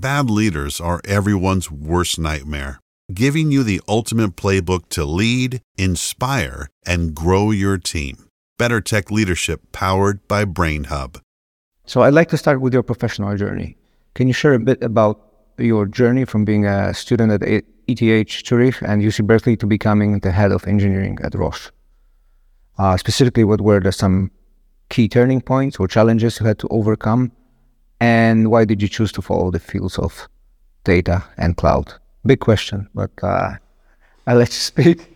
Bad leaders are everyone's worst nightmare, giving you the ultimate playbook to lead, inspire, and grow your team. Better Tech Leadership powered by Brainhub. So I'd like to start with your professional journey. Can you share a bit about your journey from being a student at ETH Zurich and UC Berkeley to becoming the head of engineering at Roche? Uh, specifically, what were the some key turning points or challenges you had to overcome and why did you choose to follow the fields of data and cloud? Big question, but uh, I'll let you speak.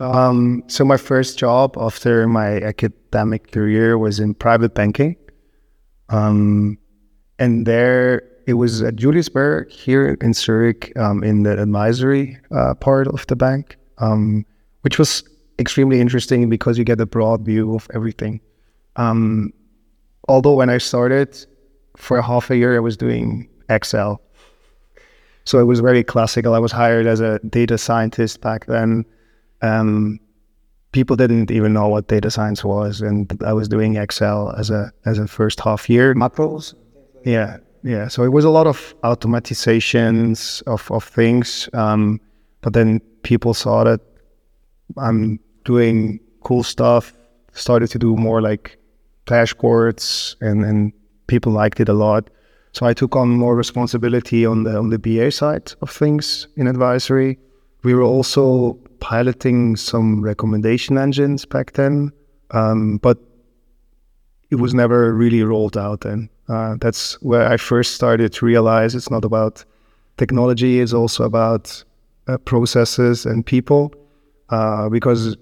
um, so my first job after my academic career was in private banking. Um, and there it was at Julius Baer here in Zurich um, in the advisory uh, part of the bank, um, which was extremely interesting because you get a broad view of everything. Um, although when I started, for half a year, I was doing Excel. So it was very classical. I was hired as a data scientist back then. Um, people didn't even know what data science was, and I was doing Excel as a as a first half year. Macros. Yeah, yeah. So it was a lot of automatizations of of things. Um, but then people saw that I'm doing cool stuff. Started to do more like dashboards and and people liked it a lot. So I took on more responsibility on the on the BA side of things in advisory. We were also piloting some recommendation engines back then, um, but it was never really rolled out. And uh, that's where I first started to realize it's not about technology; it's also about uh, processes and people. Uh, because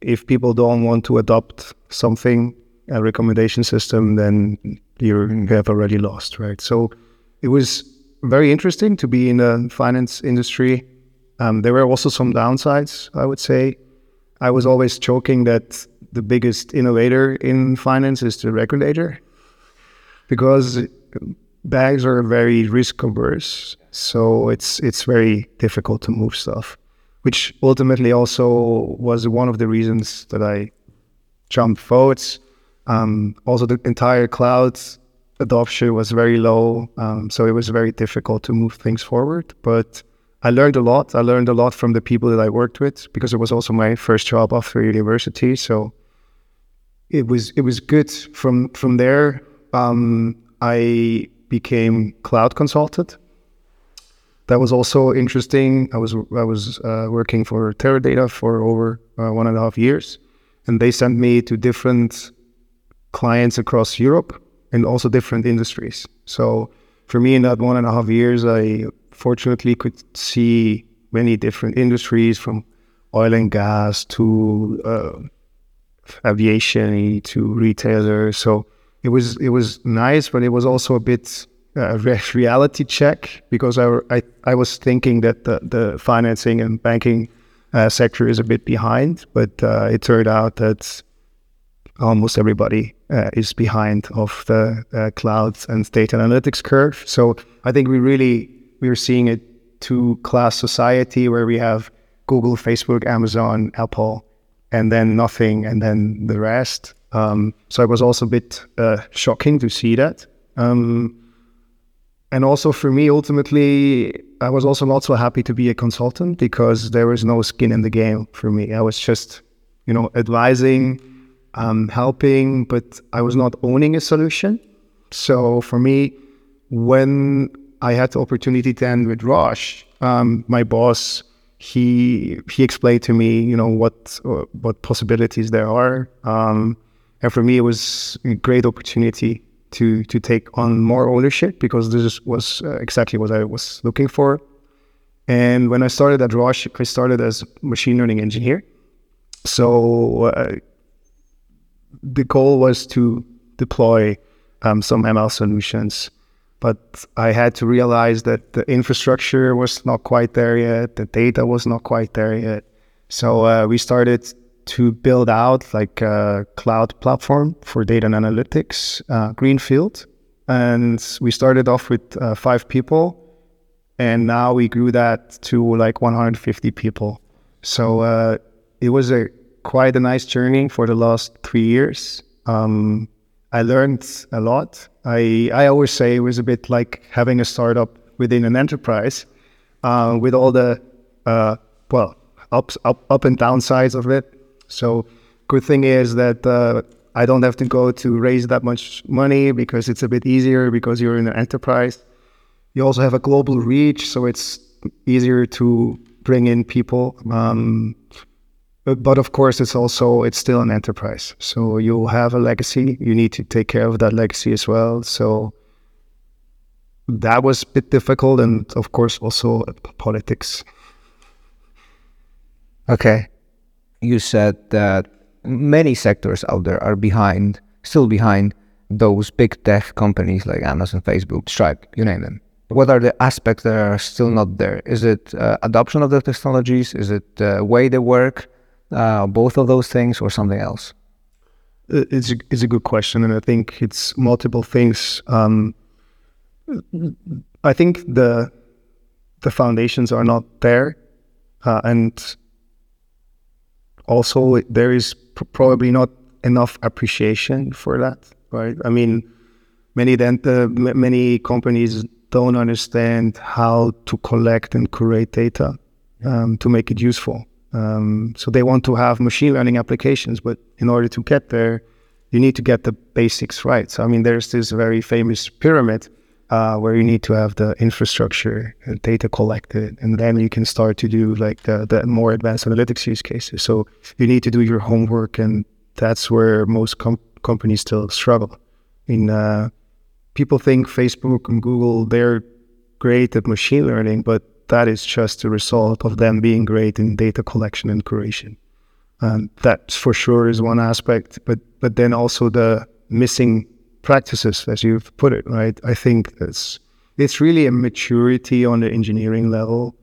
if people don't want to adopt something, a recommendation system, then you have already lost, right? So it was very interesting to be in the finance industry. Um, there were also some downsides, I would say. I was always joking that the biggest innovator in finance is the regulator because banks are very risk averse. So it's it's very difficult to move stuff, which ultimately also was one of the reasons that I jumped votes. Um, also, the entire cloud adoption was very low, um, so it was very difficult to move things forward. But I learned a lot. I learned a lot from the people that I worked with because it was also my first job after university. So it was it was good. From from there, um, I became cloud consultant. That was also interesting. I was I was uh, working for Teradata for over uh, one and a half years, and they sent me to different clients across Europe and also different industries. So for me, in that one and a half years, I fortunately could see many different industries from oil and gas to uh, aviation to retailers. So it was it was nice, but it was also a bit uh, reality check because I, I, I was thinking that the, the financing and banking uh, sector is a bit behind, but uh, it turned out that almost everybody uh, is behind of the uh, cloud and data analytics curve. So I think we really we are seeing a two class society where we have Google, Facebook, Amazon, Apple, and then nothing, and then the rest. Um, so it was also a bit uh, shocking to see that. Um, and also for me, ultimately, I was also not so happy to be a consultant because there was no skin in the game for me. I was just, you know, advising um, helping, but I was not owning a solution. So for me, when I had the opportunity to end with Roche, um, my boss he he explained to me, you know, what uh, what possibilities there are, um, and for me it was a great opportunity to to take on more ownership because this was uh, exactly what I was looking for. And when I started at Roche, I started as machine learning engineer. So uh, the goal was to deploy um, some ML solutions, but I had to realize that the infrastructure was not quite there yet, the data was not quite there yet. So uh, we started to build out like a cloud platform for data and analytics, uh, Greenfield, and we started off with uh, five people, and now we grew that to like 150 people. So uh, it was a quite a nice journey for the last three years. Um, I learned a lot. I I always say it was a bit like having a startup within an enterprise, uh, with all the uh, well ups up up and downsides of it. So good thing is that uh, I don't have to go to raise that much money because it's a bit easier because you're in an enterprise. You also have a global reach, so it's easier to bring in people. Um, but, but of course, it's also it's still an enterprise. So you have a legacy. You need to take care of that legacy as well. So that was a bit difficult, and of course, also politics. Okay, you said that many sectors out there are behind, still behind those big tech companies like Amazon, Facebook, Stripe, you name them. What are the aspects that are still not there? Is it uh, adoption of the technologies? Is it the way they work? Uh, both of those things, or something else? It's a, it's a good question, and I think it's multiple things. Um, I think the the foundations are not there, uh, and also there is pr- probably not enough appreciation for that. Right? I mean, many then uh, many companies don't understand how to collect and curate data um, to make it useful. Um, so they want to have machine learning applications, but in order to get there, you need to get the basics right. So I mean, there's this very famous pyramid uh, where you need to have the infrastructure, and data collected, and then you can start to do like the, the more advanced analytics use cases. So you need to do your homework, and that's where most com- companies still struggle. In uh, people think Facebook and Google they're great at machine learning, but that is just a result of them being great in data collection and curation. And that for sure is one aspect, but but then also the missing practices, as you've put it, right? I think it's it's really a maturity on the engineering level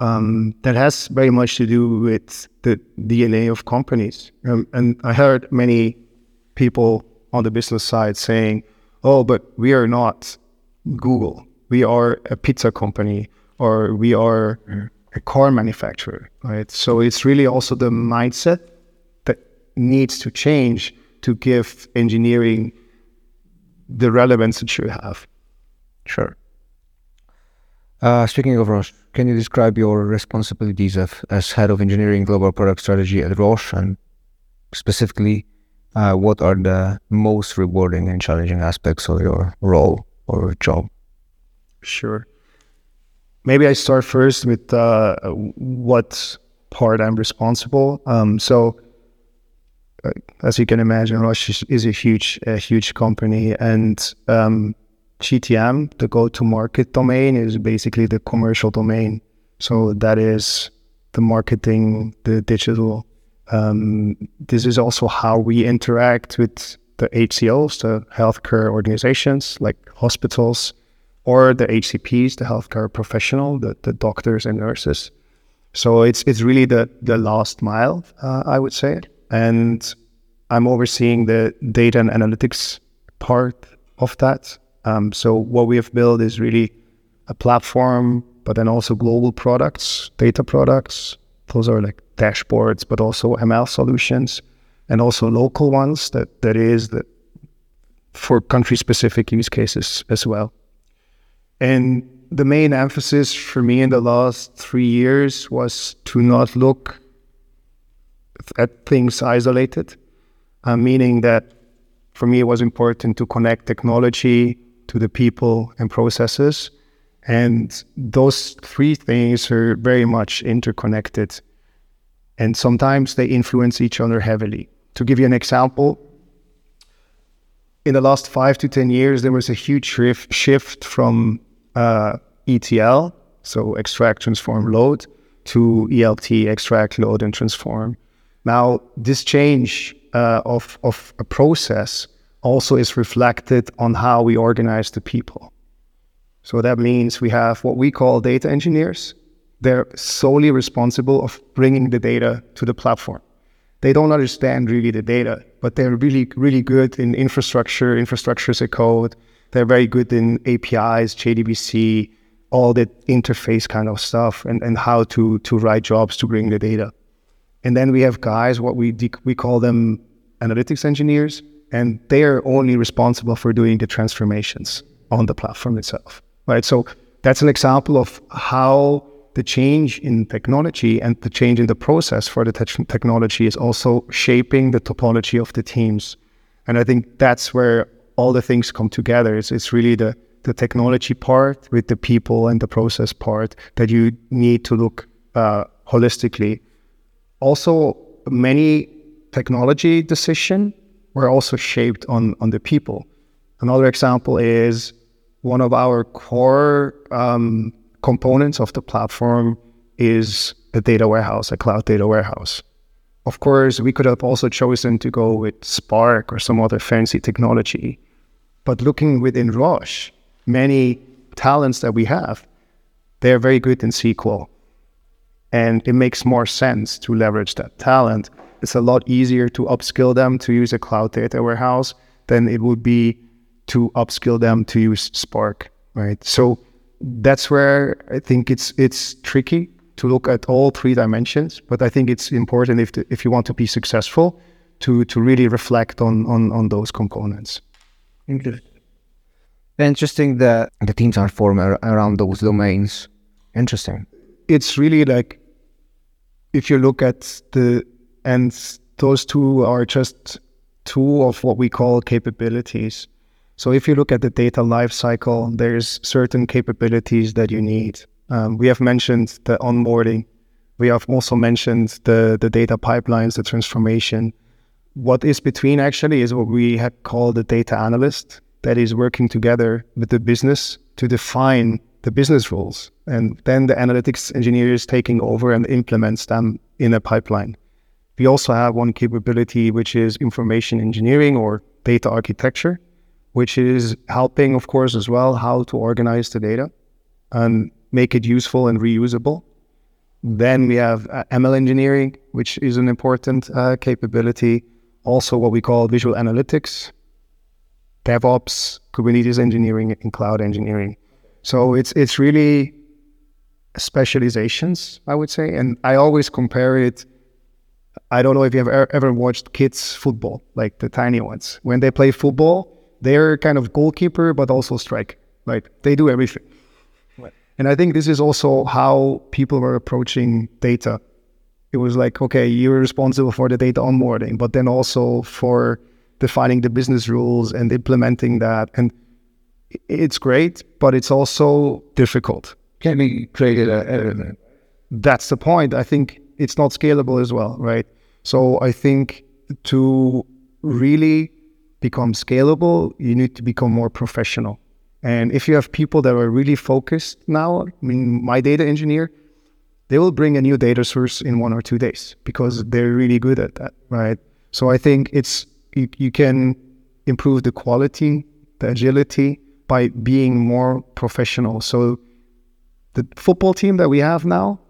um, that has very much to do with the DNA of companies. Um, and I heard many people on the business side saying, "Oh, but we are not Google. We are a pizza company or we are a car manufacturer, right? So it's really also the mindset that needs to change to give engineering the relevance it should have. Sure. Uh, speaking of Roche, can you describe your responsibilities of, as head of engineering global product strategy at Roche and specifically uh, what are the most rewarding and challenging aspects of your role or job? Sure. Maybe I start first with uh, what part I'm responsible. Um, so, uh, as you can imagine, Roche is, a huge, a huge company, and um, GTM, the go-to-market domain, is basically the commercial domain. So that is the marketing, the digital. Um, this is also how we interact with the HCOs, the healthcare organizations like hospitals, or the HCPs, the healthcare professional, the, the doctors and nurses. So it's it's really the the last mile, uh, I would say, and I'm overseeing the data and analytics part of that. Um, so what we have built is really a platform, but then also global products, data products. Those are like dashboards, but also ML solutions, and also local ones that that is that for country specific use cases as well. And the main emphasis for me in the last three years was to not look at things isolated, uh, meaning that for me it was important to connect technology to the people and processes. And those three things are very much interconnected. And sometimes they influence each other heavily. To give you an example, in the last five to 10 years, there was a huge shift, shift from uh, ETL, so extract, transform, load, to ELT, extract, load, and transform. Now, this change uh, of, of a process also is reflected on how we organize the people. So that means we have what we call data engineers. They're solely responsible of bringing the data to the platform. They don't understand really the data, but they're really, really good in infrastructure, infrastructure as a code, they're very good in APIs, JDBC, all that interface kind of stuff, and, and how to to write jobs to bring the data. And then we have guys, what we we call them analytics engineers. and they are only responsible for doing the transformations on the platform itself, right? So that's an example of how the change in technology and the change in the process for the te- technology is also shaping the topology of the teams. And I think that's where all the things come together. It's, it's really the, the technology part with the people and the process part that you need to look uh, holistically. Also, many technology decision were also shaped on, on the people. Another example is one of our core um, components of the platform is a data warehouse, a cloud data warehouse. Of course, we could have also chosen to go with Spark or some other fancy technology. But looking within Roche, many talents that we have, they're very good in SQL. And it makes more sense to leverage that talent. It's a lot easier to upskill them to use a cloud data warehouse than it would be to upskill them to use Spark, right? So that's where I think it's it's tricky to look at all three dimensions. But I think it's important if the, if you want to be successful to to really reflect on on on those components. Interesting. Interesting that the teams are formed around those domains. Interesting. It's really like if you look at the and those two are just two of what we call capabilities so if you look at the data lifecycle, there's certain capabilities that you need. Um, we have mentioned the onboarding. We have also mentioned the, the data pipelines, the transformation. What is between actually is what we called the data analyst that is working together with the business to define the business rules. And then the analytics engineer is taking over and implements them in a pipeline. We also have one capability, which is information engineering or data architecture which is helping, of course, as well, how to organize the data and make it useful and reusable. Then we have uh, ML engineering, which is an important uh, capability. Also, what we call visual analytics, DevOps, Kubernetes engineering, and cloud engineering. So it's it's really specializations, I would say. And I always compare it. I don't know if you have ever watched kids football, like the tiny ones. When they play football, they're kind of goalkeeper, but also strike. Right? They do everything. Right. And I think this is also how people were approaching data. It was like, okay, you're responsible for the data onboarding, but then also for defining the business rules and implementing that. And it's great, but it's also difficult. Can be created a, That's the point. I think it's not scalable as well, right? So I think to really become scalable, you need to become more professional. And if you have people that are really focused now, I mean, my data engineer, they will bring a new data source in one or two days because they're really good at that, right? So I think it's you, you can improve the quality, the agility by being more professional. So the football team that we have now,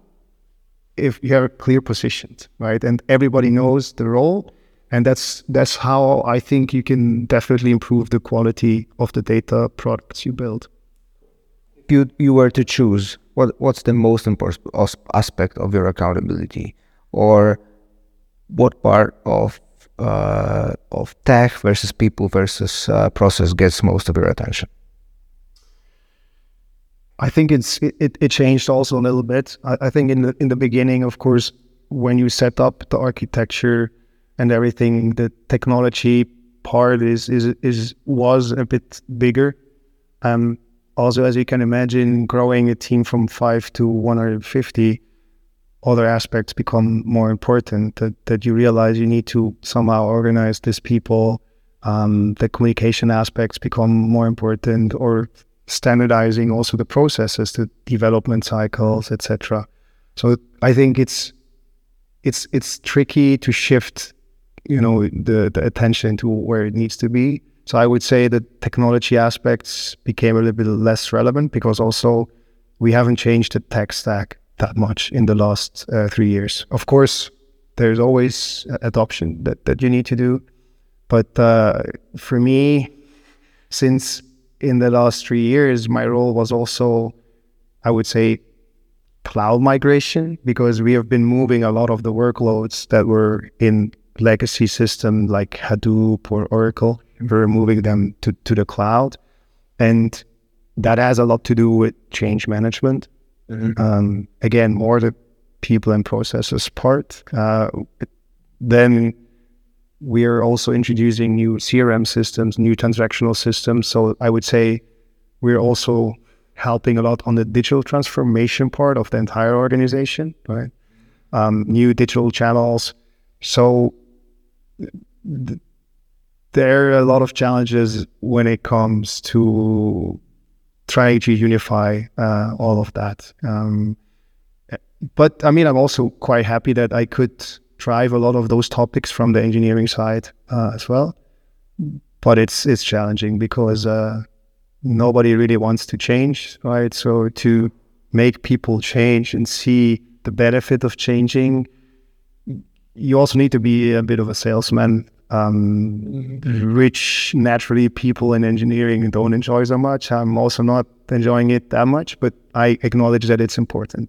if you have clear positions, right, and everybody mm-hmm. knows the role, and that's that's how I think you can definitely improve the quality of the data products you build. You you were to choose, what what's the most important aspect of your accountability, or what part of uh, of tech versus people versus uh, process gets most of your attention? I think it's it, it changed also a little bit. I, I think in the in the beginning, of course, when you set up the architecture and everything, the technology part is is is was a bit bigger. Um, also, as you can imagine, growing a team from five to 150, other aspects become more important. That that you realize you need to somehow organize these people. Um, the communication aspects become more important, or standardizing also the processes, the development cycles, etc. So I think it's it's it's tricky to shift you know the the attention to where it needs to be. So I would say the technology aspects became a little bit less relevant because also we haven't changed the tech stack that much in the last uh, three years. Of course, there's always adoption that, that you need to do. But uh, for me, since in the last three years, my role was also, I would say, cloud migration because we have been moving a lot of the workloads that were in legacy system like Hadoop or Oracle. We're moving them to, to the cloud. And that has a lot to do with change management. Mm-hmm. Um, again, more the people and processes part. Uh, then we are also introducing new CRM systems, new transactional systems. So I would say we're also helping a lot on the digital transformation part of the entire organization, right? Um, new digital channels. So th- there are a lot of challenges when it comes to trying to unify uh, all of that. Um, but I mean, I'm also quite happy that I could drive a lot of those topics from the engineering side uh, as well. But it's it's challenging because uh, nobody really wants to change, right? So to make people change and see the benefit of changing, you also need to be a bit of a salesman. Um, which naturally people in engineering don't enjoy so much. I'm also not enjoying it that much, but I acknowledge that it's important.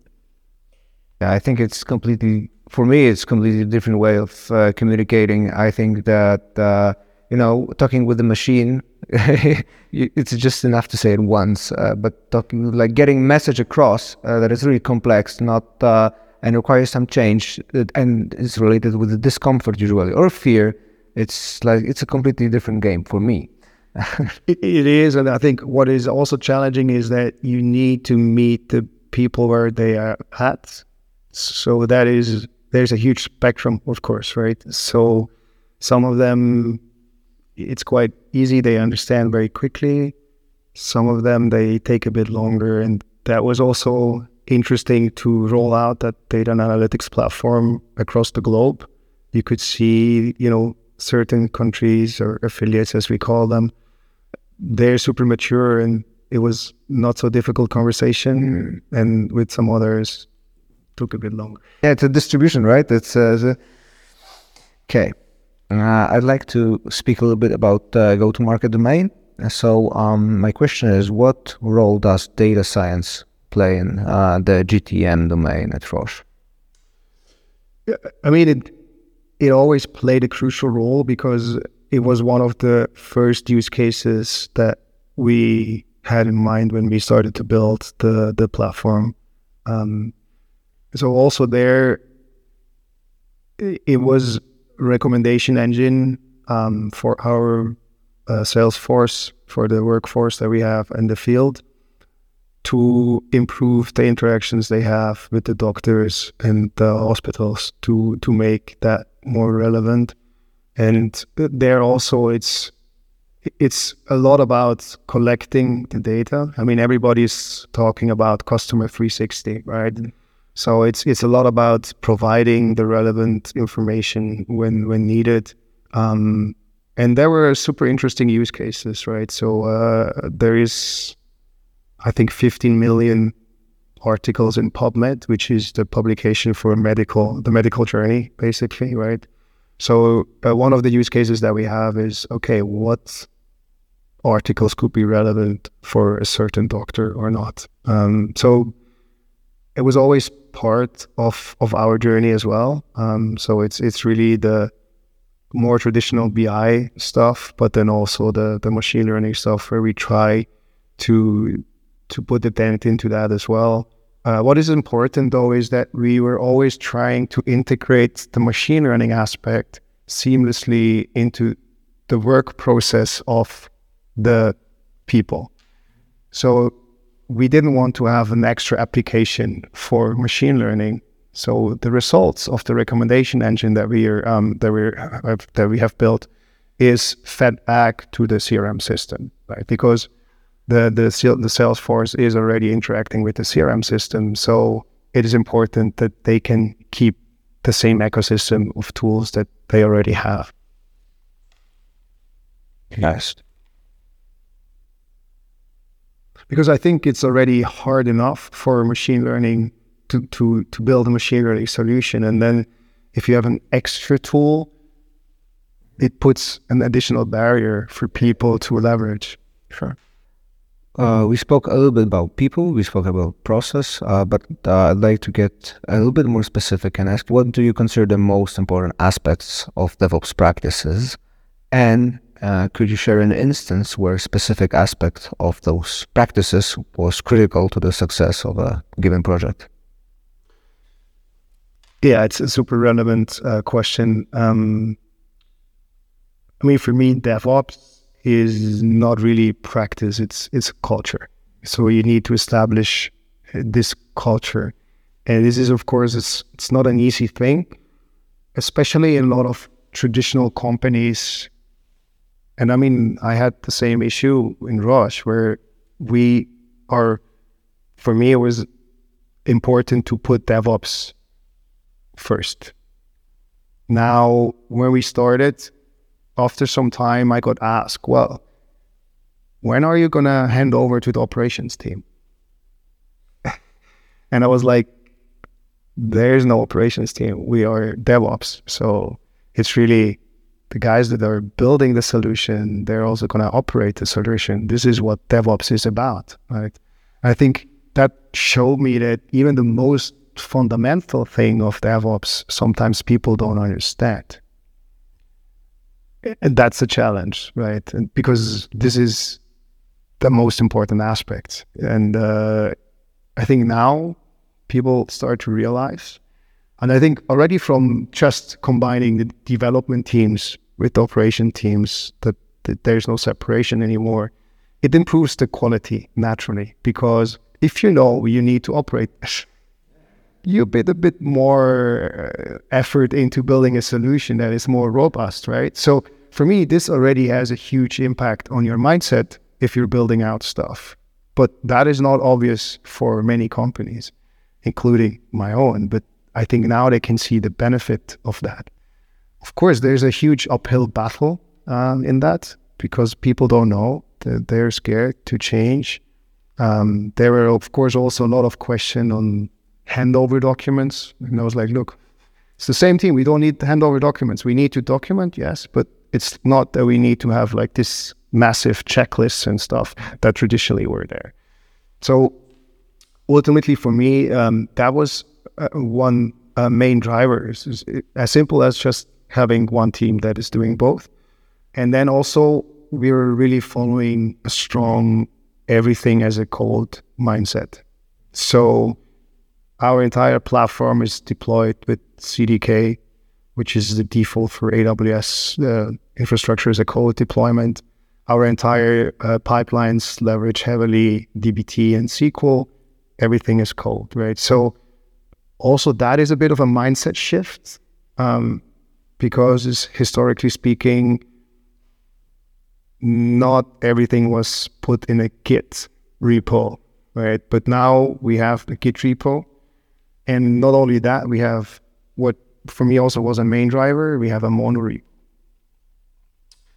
Yeah, I think it's completely for me. It's completely different way of uh, communicating. I think that uh, you know, talking with the machine, it's just enough to say it once. Uh, but talking like getting message across uh, that is really complex, not uh, and requires some change, uh, and is related with the discomfort usually or fear. It's like it's a completely different game for me. it, is, and I think what is also challenging is that you need to meet the people where they are at so that is there's a huge spectrum, of course, right? So some of them it's quite easy; they understand very quickly. Some of them they take a bit longer, and that was also interesting to roll out that data and analytics platform across the globe. You could see, you know, certain countries or affiliates, as we call them, they're super mature, and it was not so difficult conversation. Mm. And with some others, took a bit longer. Yeah, it's a distribution, right? It's uh, okay. Uh, I'd like to speak a little bit about uh, go-to-market domain. So, um, my question is, what role does data science play in uh, the GTM domain at Roche? Yeah, I mean, it it always played a crucial role because it was one of the first use cases that we had in mind when we started to build the the platform. Um, so also there, it was recommendation engine um, for our uh, sales force, for the workforce that we have in the field, to improve the interactions they have with the doctors and the hospitals to to make that more relevant. And there also, it's it's a lot about collecting the data. I mean, everybody's talking about customer 360, right? Mm-hmm so it's it's a lot about providing the relevant information when when needed. Um, and there were super interesting use cases, right? So uh, there is, I think, 15 million articles in PubMed, which is the publication for medical the medical journey, basically, right? So uh, one of the use cases that we have is okay, what articles could be relevant for a certain doctor or not? Um, so it was always part of of our journey as well. Um, so it's it's really the more traditional BI stuff, but then also the the machine learning stuff where we try to to put the dent into that as well. Uh, what is important though is that we were always trying to integrate the machine learning aspect seamlessly into the work process of the people. So we didn't want to have an extra application for machine learning. So the results of the recommendation engine that we are um, that we that we have built is fed back to the CRM system, right? Because the the the Salesforce is already interacting with the CRM system, so it is important that they can keep the same ecosystem of tools that they already have. Yes because I think it's already hard enough for machine learning to, to, to build a machine learning solution. And then if you have an extra tool, it puts an additional barrier for people to leverage. Sure. Uh, we spoke a little bit about people, we spoke about process, uh, but uh, I'd like to get a little bit more specific and ask what do you consider the most important aspects of DevOps practices? And uh, could you share an instance where a specific aspect of those practices was critical to the success of a given project? Yeah, it's a super relevant uh, question. Um, I mean, for me, DevOps is not really practice; it's it's a culture. So you need to establish uh, this culture, and this is, of course, it's it's not an easy thing, especially in a lot of traditional companies. And I mean, I had the same issue in Roche, where we are. For me, it was important to put DevOps first. Now, when we started, after some time, I got asked, well, when are you going to hand over to the operations team? and I was like, there's no operations team. We are DevOps. So it's really the guys that are building the solution, they're also going to operate the solution. This is what DevOps is about, right? I think that showed me that even the most fundamental thing of DevOps, sometimes people don't understand and that's a challenge, right? And because this is the most important aspect, and uh, I think now people start to realize, and I think already from just combining the development teams with the operation teams, that, that there's no separation anymore. It improves the quality naturally because if you know you need to operate you put a bit more uh, effort into building a solution that is more robust, right? So for me, this already has a huge impact on your mindset if you're building out stuff. But that is not obvious for many companies, including my own. But I think now they can see the benefit of that. Of course, there's a huge uphill battle um, in that because people don't know. They're scared to change. Um, there were, of course, also a lot of question on handover documents. And I was like, look, it's the same thing. We don't need handover documents. We need to document, yes, but it's not that we need to have like this massive checklists and stuff that traditionally were there. So ultimately, for me, um, that was uh, one uh, main driver. It's, as simple as just having one team that is doing both, and then also we were really following a strong everything as a code mindset. So our entire platform is deployed with CDK, which is the default for AWS uh, infrastructure as a code deployment. Our entire uh, pipelines leverage heavily DBT and SQL. Everything is code, right? So also that is a bit of a mindset shift um, because historically speaking, not everything was put in a Git repo, right? But now we have the Git repo and not only that, we have what for me also was a main driver. We have a mono repo.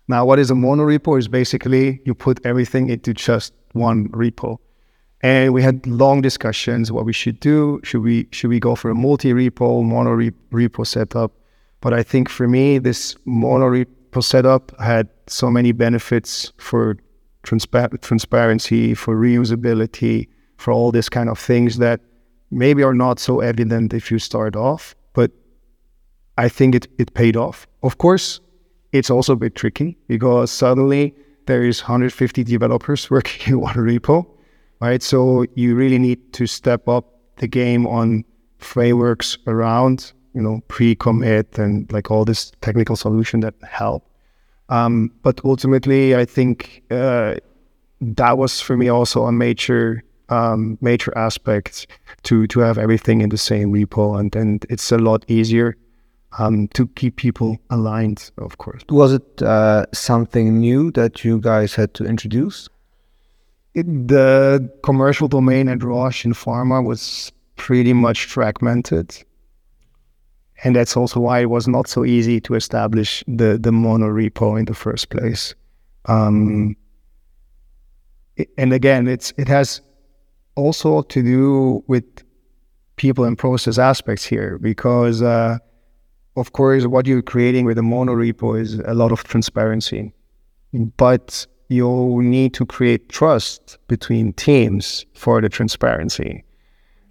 Now, what is a mono repo? Is basically you put everything into just one repo. And we had long discussions what we should do. Should we should we go for a multi repo, mono repo setup? But I think for me, this mono repo setup had so many benefits for transpa- transparency, for reusability, for all this kind of things that maybe are not so evident if you start off, but I think it, it paid off. Of course, it's also a bit tricky because suddenly there is 150 developers working in one repo, right? So you really need to step up the game on frameworks around, you know, pre-commit and like all this technical solution that help. Um, but ultimately, I think uh, that was for me also a major um, major aspects to to have everything in the same repo, and then it's a lot easier um, to keep people aligned. Of course, was it uh, something new that you guys had to introduce? It, the commercial domain at Roche in pharma was pretty much fragmented. And that's also why it was not so easy to establish the, the mono repo in the first place. Um, and again, it's it has also to do with people and process aspects here because uh, of course what you're creating with a mono repo is a lot of transparency but you need to create trust between teams for the transparency.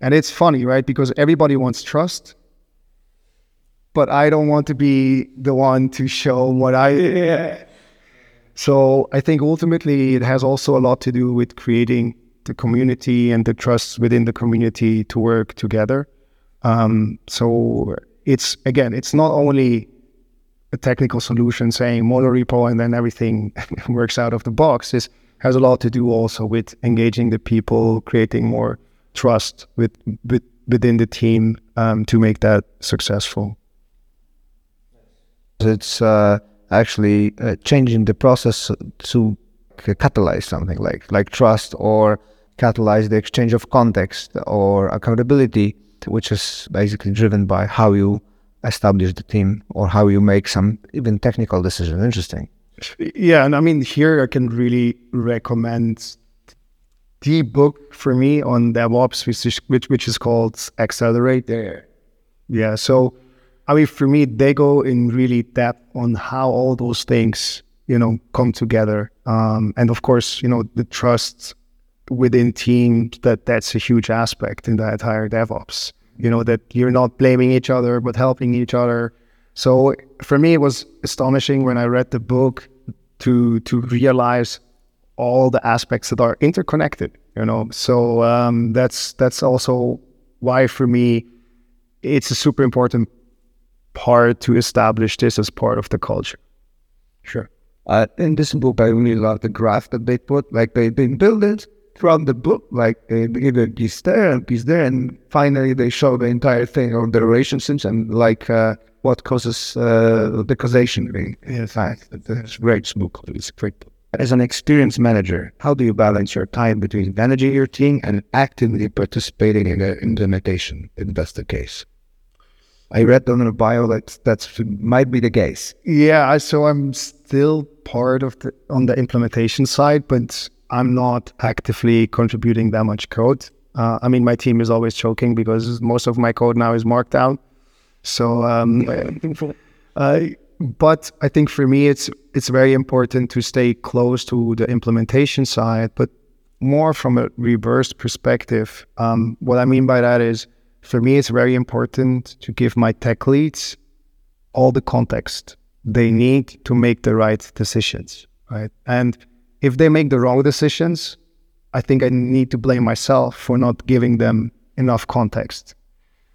And it's funny, right? Because everybody wants trust, but I don't want to be the one to show what I. Yeah. So I think ultimately it has also a lot to do with creating the community and the trust within the community to work together. Um, so it's again, it's not only a technical solution saying monorepo and then everything works out of the box. It has a lot to do also with engaging the people, creating more trust with, with within the team um, to make that successful. It's uh, actually uh, changing the process to Uh, catalyze something like like trust or catalyze the exchange of context or accountability, which is basically driven by how you establish the team or how you make some even technical decisions. Interesting. Yeah, and I mean here I can really recommend the book for me on DevOps, which is, which, which is called Accelerate. There, yeah. So I mean, for me, they go in really depth on how all those things you know come together, um, and of course, you know the trust within teams that that's a huge aspect in the entire DevOps you know, that you're not blaming each other, but helping each other. So for me, it was astonishing when I read the book to to realize all the aspects that are interconnected. You know, so um, that's that's also why for me it's a super important part to establish this as part of the culture. Sure. Uh, in this book, I really love the graph that they put. Like they they build it from the book, like they give a piece there and piece there, and finally they show the entire thing of the relationships and like uh, what causes uh, the causation. In fact, it's a great book. It's great. As an experienced manager, how do you balance your time between managing your team and actively participating in the implementation, if that's the case? I read on the bio that that might be the case. Yeah, so I'm still part of the on the implementation side, but I'm not actively contributing that much code. Uh, I mean, my team is always choking because most of my code now is Markdown. So, um, uh, but I think for me, it's it's very important to stay close to the implementation side, but more from a reverse perspective. Um, what I mean by that is, for me, it's very important to give my tech leads all the context they need to make the right decisions, right? And if they make the wrong decisions, I think I need to blame myself for not giving them enough context.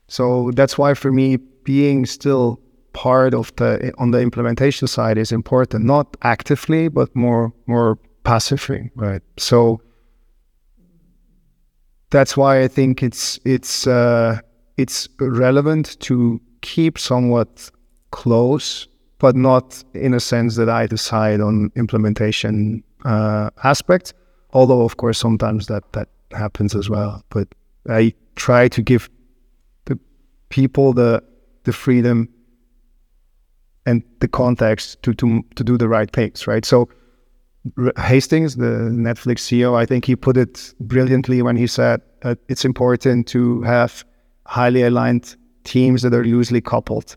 So that's why for me, being still part of the on the implementation side is important, not actively, but more more passively. Right. So that's why I think it's it's uh, it's relevant to keep somewhat close, but not in a sense that I decide on implementation uh, aspect. Although, of course, sometimes that that happens as well. But I try to give the people the the freedom and the context to to to do the right things. Right. So Hastings, the Netflix CEO, I think he put it brilliantly when he said uh, it's important to have highly aligned teams that are loosely coupled,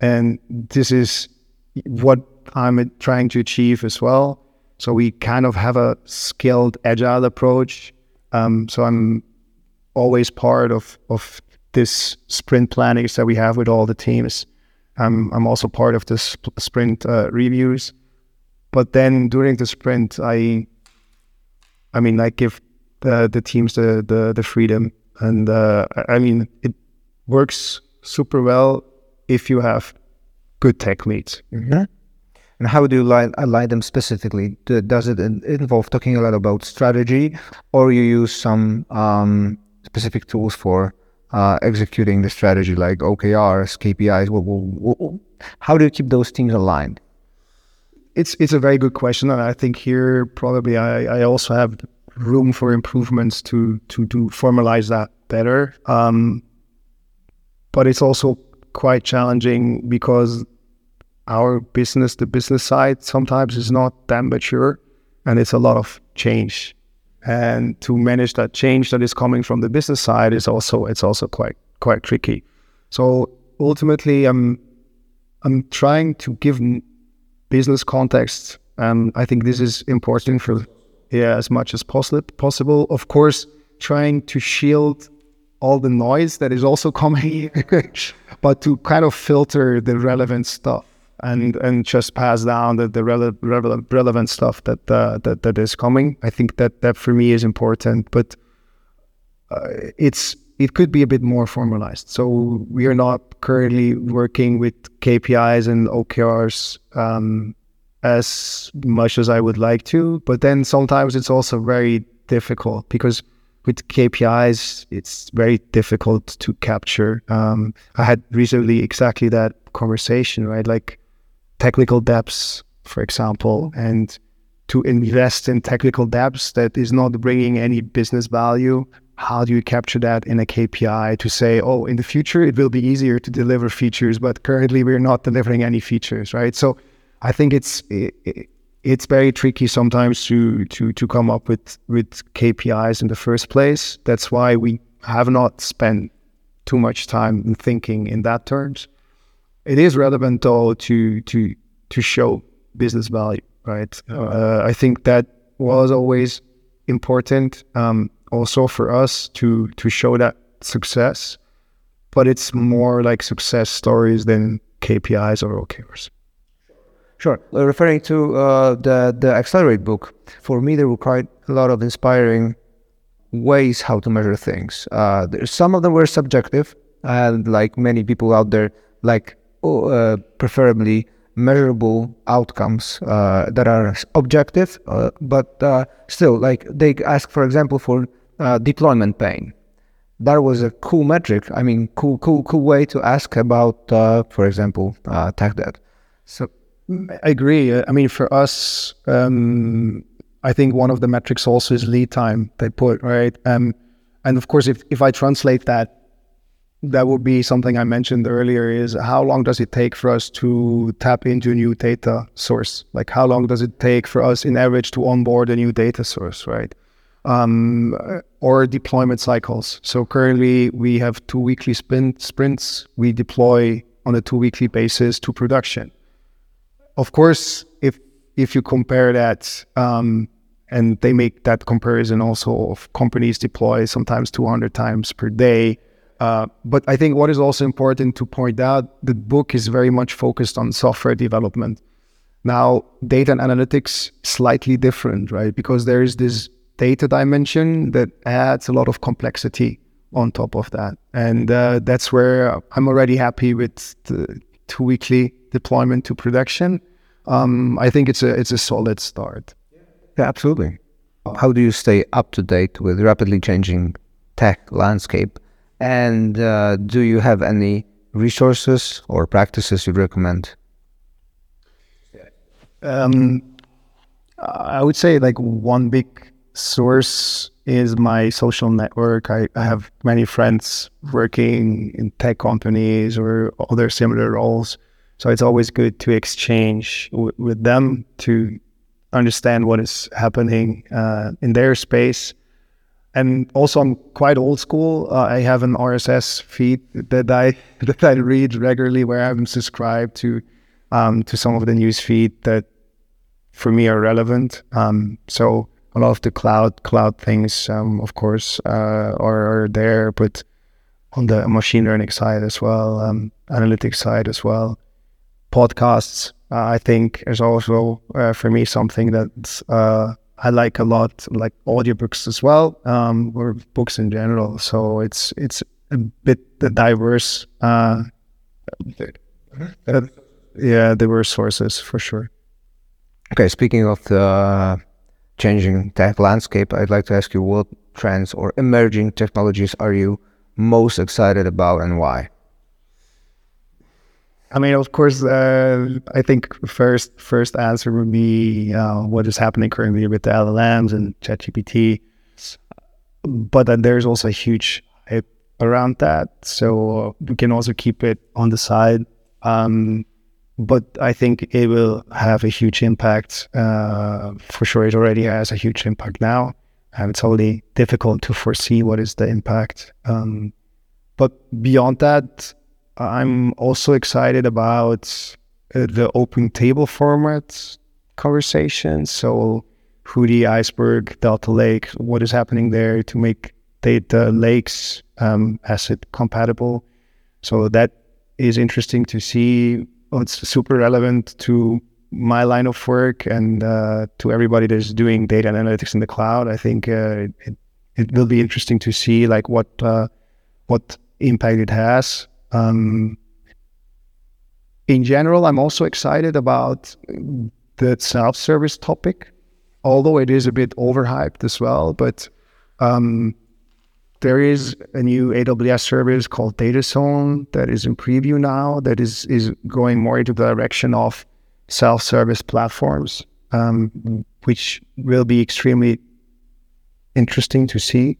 and this is what I'm trying to achieve as well. So we kind of have a skilled agile approach. Um, so I'm always part of of this sprint plannings that we have with all the teams. Um, I'm also part of the sp- sprint uh, reviews. But then during the sprint, I, I mean, I give the, the teams the, the, the freedom, and uh, I mean, it works super well if you have good tech leads. Mm-hmm. And how do you align, align them specifically? Does it involve talking a lot about strategy, or you use some um, specific tools for uh, executing the strategy, like OKRs, KPIs? How do you keep those things aligned? It's it's a very good question, and I think here probably I, I also have room for improvements to to to formalize that better. Um, but it's also quite challenging because our business, the business side, sometimes is not that mature and it's a lot of change. And to manage that change that is coming from the business side is also it's also quite quite tricky. So ultimately, I'm I'm trying to give business context and I think this is important for yeah as much as possible. Possible, of course, trying to shield all the noise that is also coming, but to kind of filter the relevant stuff and and just pass down the, the rele- relevant relevant stuff that uh, that that is coming. I think that that for me is important, but uh, it's it could be a bit more formalized. So we are not currently working with KPIs and OKRs um, as much as I would like to, but then sometimes it's also very difficult because with KPIs, it's very difficult to capture. Um, I had recently exactly that conversation, right? Like technical debts, for example, and to invest in technical debts that is not bringing any business value. How do you capture that in a KPI to say, oh, in the future it will be easier to deliver features, but currently we're not delivering any features, right? So I think it's it, it's very tricky sometimes to to to come up with with KPIs in the first place. That's why we have not spent too much time in thinking in that terms. It is relevant though to to to show business value, right? Uh, I think that was always important, um, also for us to to show that success. But it's more like success stories than KPIs or OKRs. Sure. Uh, referring to uh, the the Accelerate book, for me there were quite a lot of inspiring ways how to measure things. Uh, some of them were subjective, and like many people out there, like uh, preferably measurable outcomes uh, that are objective, uh, but still, like they ask, for example, for deployment pain. That was a cool metric. I mean, cool, cool, cool way to ask about, for example, tech debt. So I agree. Uh, I mean, for us, um, I think one of the metrics also is lead time they put, right? Um, and of course, if, if I translate that, that would be something I mentioned earlier is how long does it take for us to tap into a new data source? Like how long does it take for us in average to onboard a new data source, right? Um, or deployment cycles. So currently we have two weekly sprint, sprints. We deploy on a two weekly basis to production of course, if if you compare that, um, and they make that comparison also of companies deploy sometimes 200 times per day. Uh, but I think what is also important to point out, the book is very much focused on software development. Now, data and analytics slightly different, right? Because there is this data dimension that adds a lot of complexity on top of that, and uh, that's where I'm already happy with the two weekly deployment to production um, I think it's a it's a solid start. Yeah, absolutely. How do you stay up to date with rapidly changing tech landscape? And uh, do you have any resources or practices you'd recommend? Um, I would say like one big source is my social network. I, I have many friends working in tech companies or other similar roles. So it's always good to exchange with them to understand what is happening uh, in their space. And also, I'm quite old school. Uh, I have an RSS feed that I that I read regularly, where I'm subscribed to um, to some of the news feed that for me are relevant. Um, so a lot of the cloud cloud things, um, of course, uh, are, are, there, but on the machine learning side as well, um, analytics side as well podcasts, uh, I think, is also uh, for me something that uh, I like a lot, like audiobooks as well, um, or books in general. So it's it's a bit diverse. Uh, yeah, diverse sources for sure. Okay, speaking of the changing tech landscape, I'd like to ask you what trends or emerging technologies are you most excited about and why? I mean, of course, uh, I think first first answer would be uh, what is happening currently with the LLMs and ChatGPT, but then there's also a huge hype around that, so we can also keep it on the side. Um, but I think it will have a huge impact. Uh, for sure, it already has a huge impact now, and it's only difficult to foresee what is the impact. Um, but beyond that, I'm also excited about uh, the open table format conversations. So Hudi, Iceberg, Delta Lake, what is happening there to make data lakes um, ACID compatible. So that is interesting to see. It's super relevant to my line of work and uh, to everybody that's doing data analytics in the cloud. I think uh, it, it will be interesting to see like what uh, what impact it has. Um, in general, I'm also excited about the self-service topic, although it is a bit overhyped as well. But um, there is a new AWS service called DataZone that is in preview now. That is is going more into the direction of self-service platforms, um, which will be extremely interesting to see.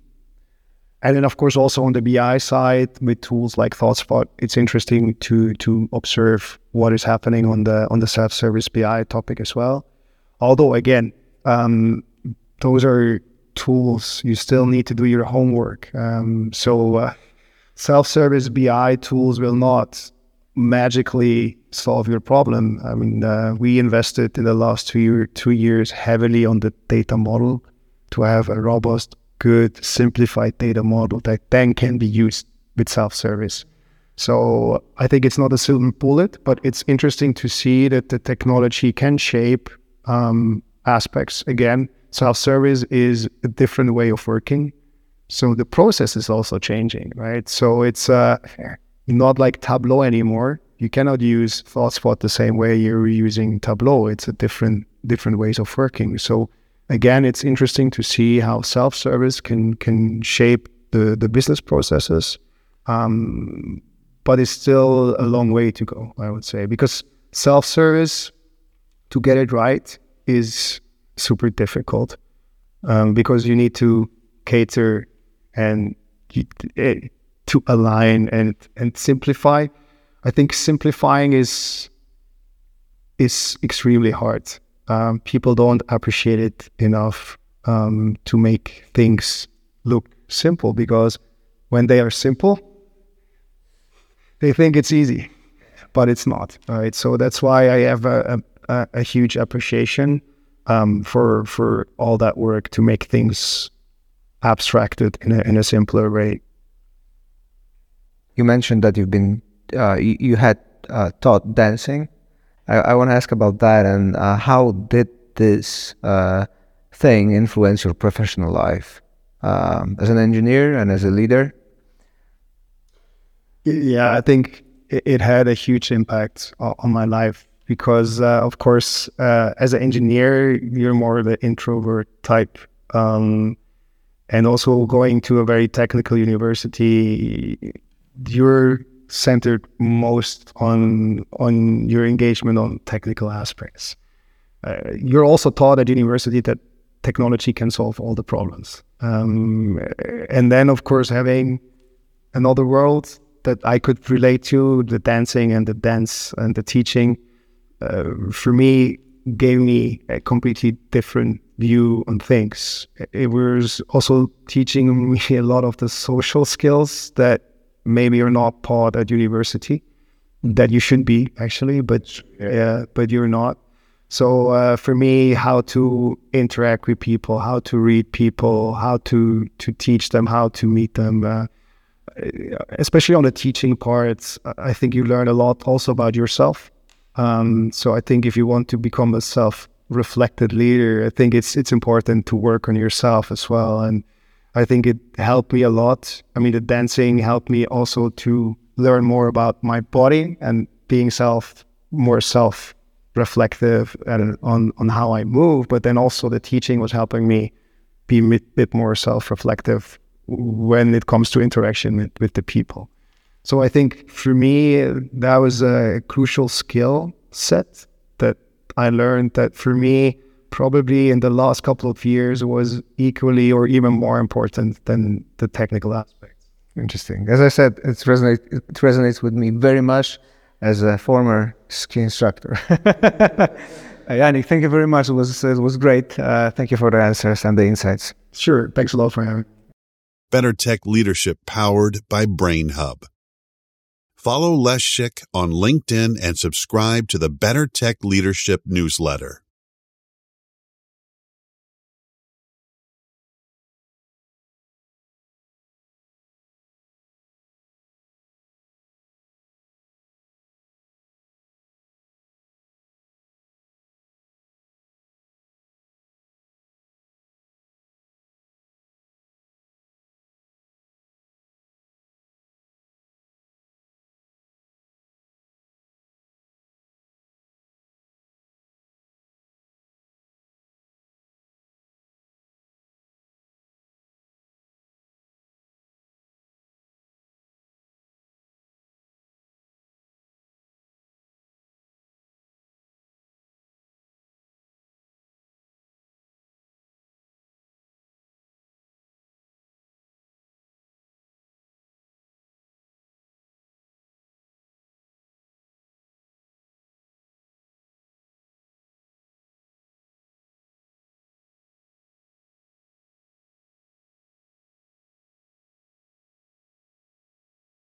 And then, of course, also on the BI side, with tools like ThoughtSpot, it's interesting to to observe what is happening on the on the self-service BI topic as well. Although, again, um, those are tools. You still need to do your homework. Um, so, uh, self-service BI tools will not magically solve your problem. I mean, uh, we invested in the last two year, two years heavily on the data model to have a robust good simplified data model that then can be used with self-service. So I think it's not a silver bullet, but it's interesting to see that the technology can shape um, aspects. Again, self-service is a different way of working. So the process is also changing, right? So it's uh, not like Tableau anymore. You cannot use ThoughtSpot the same way you're using Tableau. It's a different different ways of working. So again, it's interesting to see how self-service can can shape the the business processes. Um, but it's still a long way to go, I would say, because self-service to get it right is super difficult um, because you need to cater and uh, to align and and simplify. I think simplifying is is extremely hard um, people don't appreciate it enough um, to make things look simple because when they are simple, they think it's easy, but it's not. Right. So that's why I have a, a, a huge appreciation um, for for all that work to make things abstracted in a, in a simpler way. You mentioned that you've been uh, you, you, had uh, taught dancing I, I want to ask about that and uh, how did this uh, thing influence your professional life um, as an engineer and as a leader? Yeah, I think it, it had a huge impact on my life because, uh, of course, uh, as an engineer, you're more of the introvert type. Um, and also going to a very technical university, you're centered most on on your engagement on technical aspects. Uh, you're also taught at university that technology can solve all the problems, um, and then of course having another world that I could relate to, the dancing and the dance and the teaching, uh, for me gave me a completely different view on things. It was also teaching me a lot of the social skills that maybe you're not taught at university that you should be actually, but yeah, but you're not. So uh, for me, how to interact with people, how to read people, how to to teach them, how to meet them, uh, especially on the teaching parts, I think you learn a lot also about yourself. Um, so I think if you want to become a self-reflected leader, I think it's it's important to work on yourself as well and I think it helped me a lot. I mean, the dancing helped me also to learn more about my body and being self more self reflective and on on how I move. But then also the teaching was helping me be a bit more self reflective when it comes to interaction with, with the people. So I think for me that was a crucial skill set that I learned that for me probably in the last couple of years was equally or even more important than the technical aspects. Interesting. As I said, it resonates, it resonates with me very much as a former ski instructor. Yannick, thank you very much. It was, it was great. Uh, thank you for the answers and the insights. Sure. Thanks a lot for having me. Better Tech Leadership powered by Brainhub. Follow Leszek on LinkedIn and subscribe to the Better Tech Leadership newsletter.